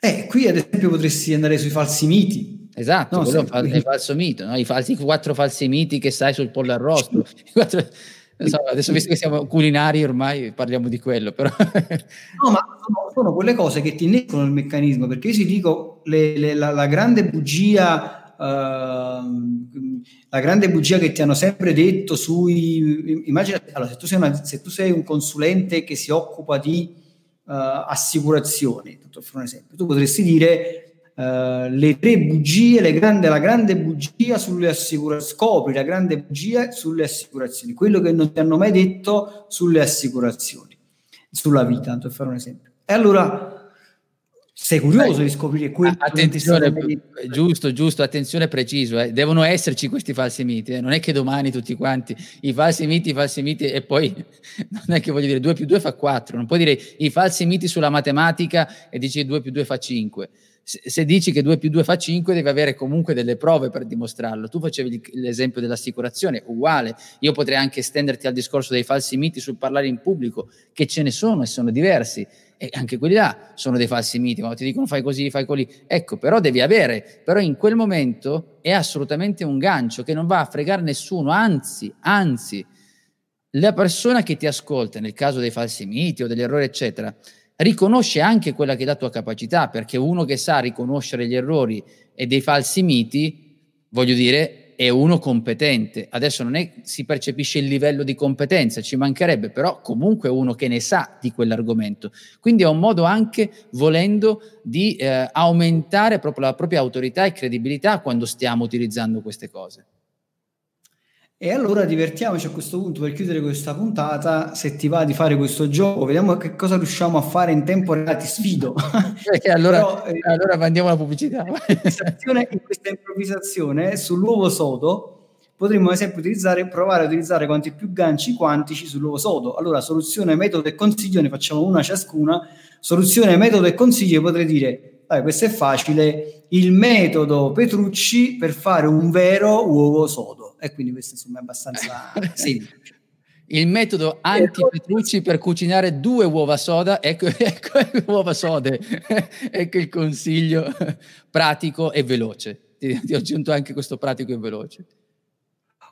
Eh, qui ad esempio potresti andare sui falsi miti. Esatto, no, quello è il falso mito, no? I, falsi, quattro falsi miti che sai sul pollo arrosto. Quattro, so, adesso visto che siamo culinari ormai parliamo di quello, però... no, ma sono, quelle cose che ti innescono il meccanismo, perché io ti dico le, le, la, la, grande bugia, uh, la grande bugia che ti hanno sempre detto sui... Immagina, allora, se tu sei, una, se tu sei un consulente che si occupa di uh, assicurazioni, per un esempio, tu potresti dire Uh, le tre bugie, le grande, la grande bugia sulle assicurazioni, scopri la grande bugia sulle assicurazioni, quello che non ti hanno mai detto sulle assicurazioni, sulla vita, tanto per fare un esempio. E allora sei curioso Dai, di scoprire quello attenzione, giusto, giusto, attenzione preciso, eh. devono esserci questi falsi miti, eh. non è che domani tutti quanti i falsi miti, i falsi miti e poi non è che voglio dire 2 più 2 fa 4, non puoi dire i falsi miti sulla matematica e dici 2 più 2 fa 5 se dici che 2 più 2 fa 5, devi avere comunque delle prove per dimostrarlo. Tu facevi l'esempio dell'assicurazione, uguale. Io potrei anche estenderti al discorso dei falsi miti sul parlare in pubblico, che ce ne sono e sono diversi. E anche quelli là sono dei falsi miti, ma ti dicono fai così, fai così. Ecco, però devi avere, però in quel momento è assolutamente un gancio che non va a fregare nessuno, anzi, anzi, la persona che ti ascolta, nel caso dei falsi miti o degli errori, eccetera, riconosce anche quella che è la tua capacità, perché uno che sa riconoscere gli errori e dei falsi miti, voglio dire, è uno competente. Adesso non è si percepisce il livello di competenza, ci mancherebbe, però comunque uno che ne sa di quell'argomento. Quindi è un modo anche, volendo, di eh, aumentare proprio la propria autorità e credibilità quando stiamo utilizzando queste cose. E allora divertiamoci a questo punto per chiudere questa puntata. Se ti va di fare questo gioco, vediamo che cosa riusciamo a fare in tempo reale. Ti sfido. Eh, allora, Però, eh, allora mandiamo la pubblicità. In questa improvvisazione sull'uovo sodo potremmo ad esempio utilizzare, provare a utilizzare quanti più ganci quantici sull'uovo sodo. Allora, soluzione, metodo e consiglio, ne facciamo una ciascuna. Soluzione, metodo e consiglio, potrei dire, dai, questo è facile, il metodo Petrucci per fare un vero uovo sodo e quindi questo insomma è abbastanza semplice. Il metodo anti-Petrucci per cucinare due uova soda, ecco, ecco uova sode, ecco il consiglio pratico e veloce. Ti, ti, ho aggiunto anche questo pratico e veloce.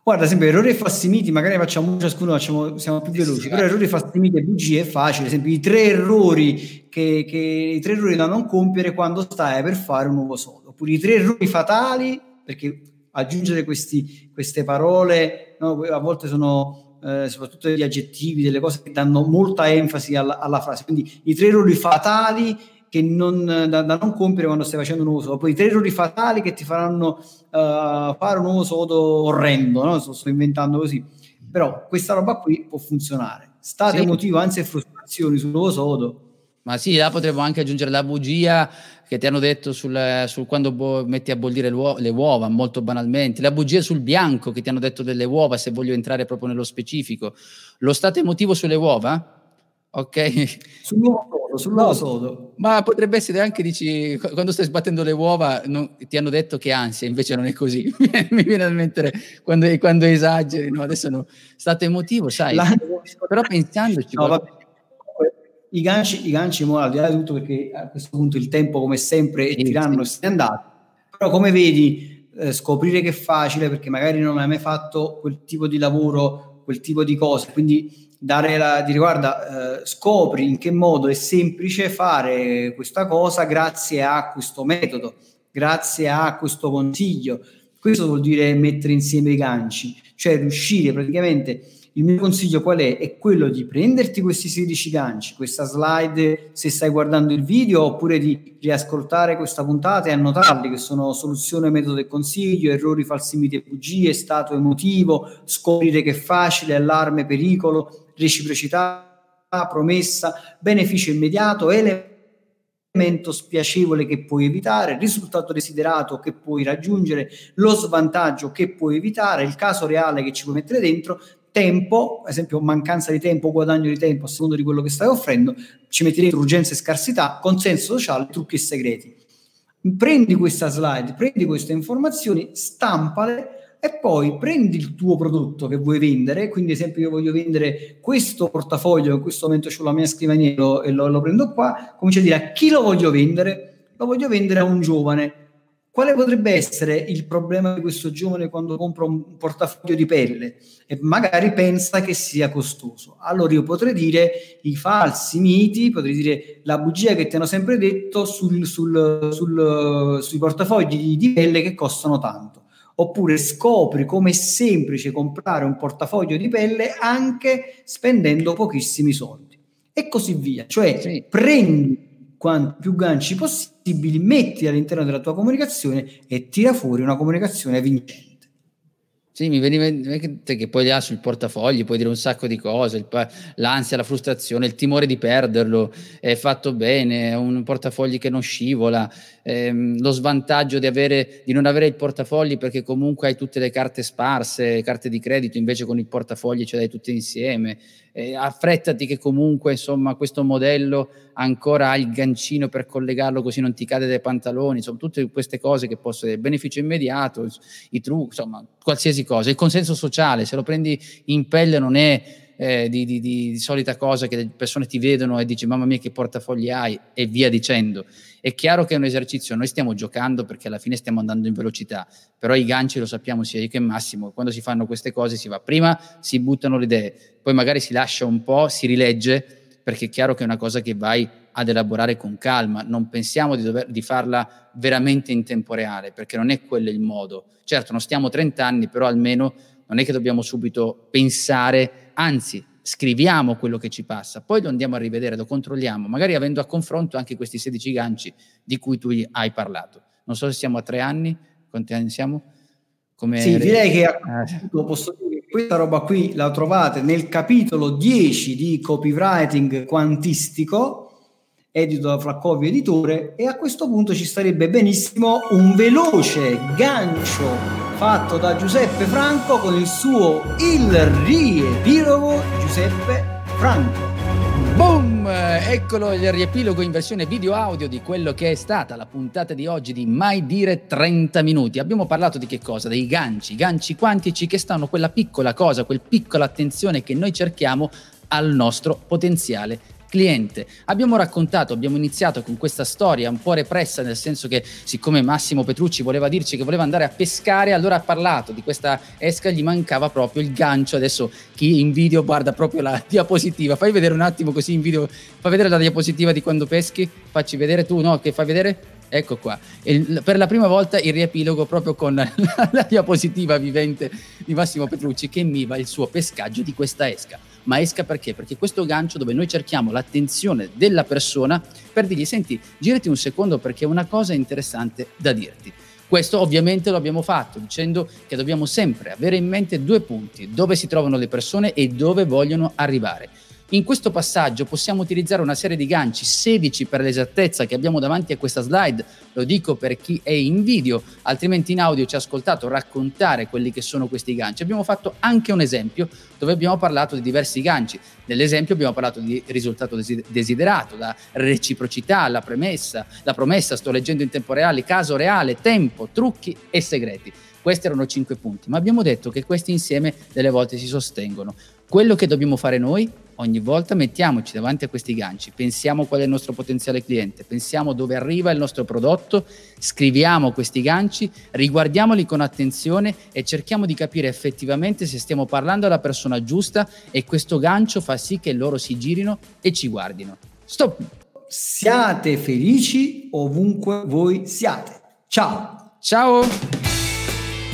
Guarda, sempre errori e fassimiti, magari facciamo ciascuno, facciamo, siamo più veloci, sì, però errori e fassimiti e bugie è facile, ad esempio i tre errori che, che, i tre errori da non compiere quando stai per fare un uovo sodo, oppure i tre errori fatali, perché aggiungere questi, queste parole, no? a volte sono eh, soprattutto degli aggettivi, delle cose che danno molta enfasi alla, alla frase. Quindi i tre errori fatali che non, da, da, non compiere quando stai facendo un nuovo sodo, poi i tre errori fatali che ti faranno uh, fare un nuovo sodo orrendo, no? sto, sto, inventando così. Però questa roba qui può funzionare. State sì. emotivo, anzi frustrazioni sul nuovo sodo. Ma sì, là potremmo anche aggiungere la bugia che ti hanno detto sul, sul quando bo- metti a bollire le uova, molto banalmente, la bugia sul bianco che ti hanno detto delle uova, se voglio entrare proprio nello specifico. Lo stato emotivo sulle uova? Ok. Sull'uovo sodo, sull'uovo sodo. Ma potrebbe essere anche, dici, quando stai sbattendo le uova, non, ti hanno detto che ansia, invece non è così. Mi viene a mettere quando, quando esageri, no? Adesso no. Stato emotivo, sai. La... Però pensandoci... No, qualcosa... I ganci, i ganci mo, al di là di tutto, perché a questo punto il tempo, come sempre, è tiranno e se n'è andato. Però, come vedi, eh, scoprire che è facile perché magari non hai mai fatto quel tipo di lavoro, quel tipo di cose, quindi dare la, dire guarda, eh, scopri in che modo è semplice fare questa cosa grazie a questo metodo, grazie a questo consiglio. Questo vuol dire mettere insieme i ganci, cioè riuscire praticamente il mio consiglio qual è? È quello di prenderti questi 16 ganci, questa slide se stai guardando il video, oppure di riascoltare questa puntata e annotarli, che sono soluzione, metodo e consiglio, errori, falsi miti e bugie, stato emotivo, scoprire che è facile, allarme, pericolo, reciprocità, promessa, beneficio immediato, elemento spiacevole che puoi evitare, risultato desiderato che puoi raggiungere, lo svantaggio che puoi evitare, il caso reale che ci puoi mettere dentro tempo, ad esempio mancanza di tempo, guadagno di tempo a seconda di quello che stai offrendo, ci metti dentro urgenza e scarsità, consenso sociale, trucchi e segreti. Prendi questa slide, prendi queste informazioni, stampale e poi prendi il tuo prodotto che vuoi vendere, quindi ad esempio io voglio vendere questo portafoglio, in questo momento ho la mia scrivania e lo, lo prendo qua, cominci a dire a chi lo voglio vendere? Lo voglio vendere a un giovane quale potrebbe essere il problema di questo giovane quando compra un portafoglio di pelle e magari pensa che sia costoso? Allora io potrei dire i falsi miti, potrei dire la bugia che ti hanno sempre detto sul, sul, sul, sui portafogli di pelle che costano tanto. Oppure scopri come è semplice comprare un portafoglio di pelle anche spendendo pochissimi soldi. E così via. Cioè sì. prendi quanti più ganci possibili, metti all'interno della tua comunicazione e tira fuori una comunicazione vincente. Sì, mi veniva in mente che poi là sul portafogli puoi dire un sacco di cose, l'ansia, la frustrazione, il timore di perderlo, è fatto bene, è un portafogli che non scivola, ehm, lo svantaggio di, avere, di non avere il portafogli perché comunque hai tutte le carte sparse, carte di credito, invece con il portafogli ce le hai tutte insieme, eh, affrettati che comunque insomma questo modello ancora ha il gancino per collegarlo così non ti cade dai pantaloni, insomma tutte queste cose che possono essere beneficio immediato, i trucchi, insomma qualsiasi cosa. Il consenso sociale, se lo prendi in pelle non è eh, di, di, di, di, solita cosa che le persone ti vedono e dici mamma mia che portafogli hai e via dicendo. È chiaro che è un esercizio, noi stiamo giocando perché alla fine stiamo andando in velocità, però i ganci lo sappiamo sia io che Massimo, quando si fanno queste cose si va, prima si buttano le idee, poi magari si lascia un po', si rilegge, perché è chiaro che è una cosa che vai ad elaborare con calma, non pensiamo di, dover, di farla veramente in tempo reale, perché non è quello il modo. Certo, non stiamo 30 anni, però almeno non è che dobbiamo subito pensare, anzi, scriviamo quello che ci passa, poi lo andiamo a rivedere, lo controlliamo, magari avendo a confronto anche questi 16 ganci di cui tu hai parlato. Non so se siamo a tre anni, quanti anni siamo? Come sì, direi che a eh. posso dire che questa roba qui la trovate nel capitolo 10 di copywriting quantistico, edito da Flaccovi Editore, e a questo punto ci starebbe benissimo un veloce gancio fatto da Giuseppe Franco con il suo Il riepilogo Giuseppe Franco. Boom! Eccolo il riepilogo in versione video audio di quello che è stata la puntata di oggi di Mai dire 30 minuti. Abbiamo parlato di che cosa? Dei ganci, ganci quantici che stanno quella piccola cosa, quel piccola attenzione che noi cerchiamo al nostro potenziale cliente. Abbiamo raccontato, abbiamo iniziato con questa storia un po' repressa, nel senso che siccome Massimo Petrucci voleva dirci che voleva andare a pescare, allora ha parlato di questa esca, gli mancava proprio il gancio. Adesso chi in video guarda proprio la diapositiva, fai vedere un attimo così in video, fai vedere la diapositiva di quando peschi, facci vedere tu, no? Che fai vedere? Ecco qua, il, per la prima volta il riepilogo proprio con la, la diapositiva vivente di Massimo Petrucci che mi va il suo pescaggio di questa esca ma esca perché? Perché questo gancio dove noi cerchiamo l'attenzione della persona per dirgli senti, girati un secondo perché ho una cosa interessante da dirti. Questo ovviamente lo abbiamo fatto dicendo che dobbiamo sempre avere in mente due punti, dove si trovano le persone e dove vogliono arrivare. In questo passaggio possiamo utilizzare una serie di ganci, 16 per l'esattezza che abbiamo davanti a questa slide, lo dico per chi è in video, altrimenti in audio ci ha ascoltato raccontare quelli che sono questi ganci. Abbiamo fatto anche un esempio dove abbiamo parlato di diversi ganci. Nell'esempio abbiamo parlato di risultato desiderato, la reciprocità, la premessa, la promessa, sto leggendo in tempo reale, caso reale, tempo, trucchi e segreti. Questi erano cinque punti, ma abbiamo detto che questi insieme delle volte si sostengono. Quello che dobbiamo fare noi ogni volta mettiamoci davanti a questi ganci, pensiamo qual è il nostro potenziale cliente, pensiamo dove arriva il nostro prodotto, scriviamo questi ganci, riguardiamoli con attenzione e cerchiamo di capire effettivamente se stiamo parlando alla persona giusta e questo gancio fa sì che loro si girino e ci guardino. Stop! Siate felici ovunque voi siate. Ciao! Ciao!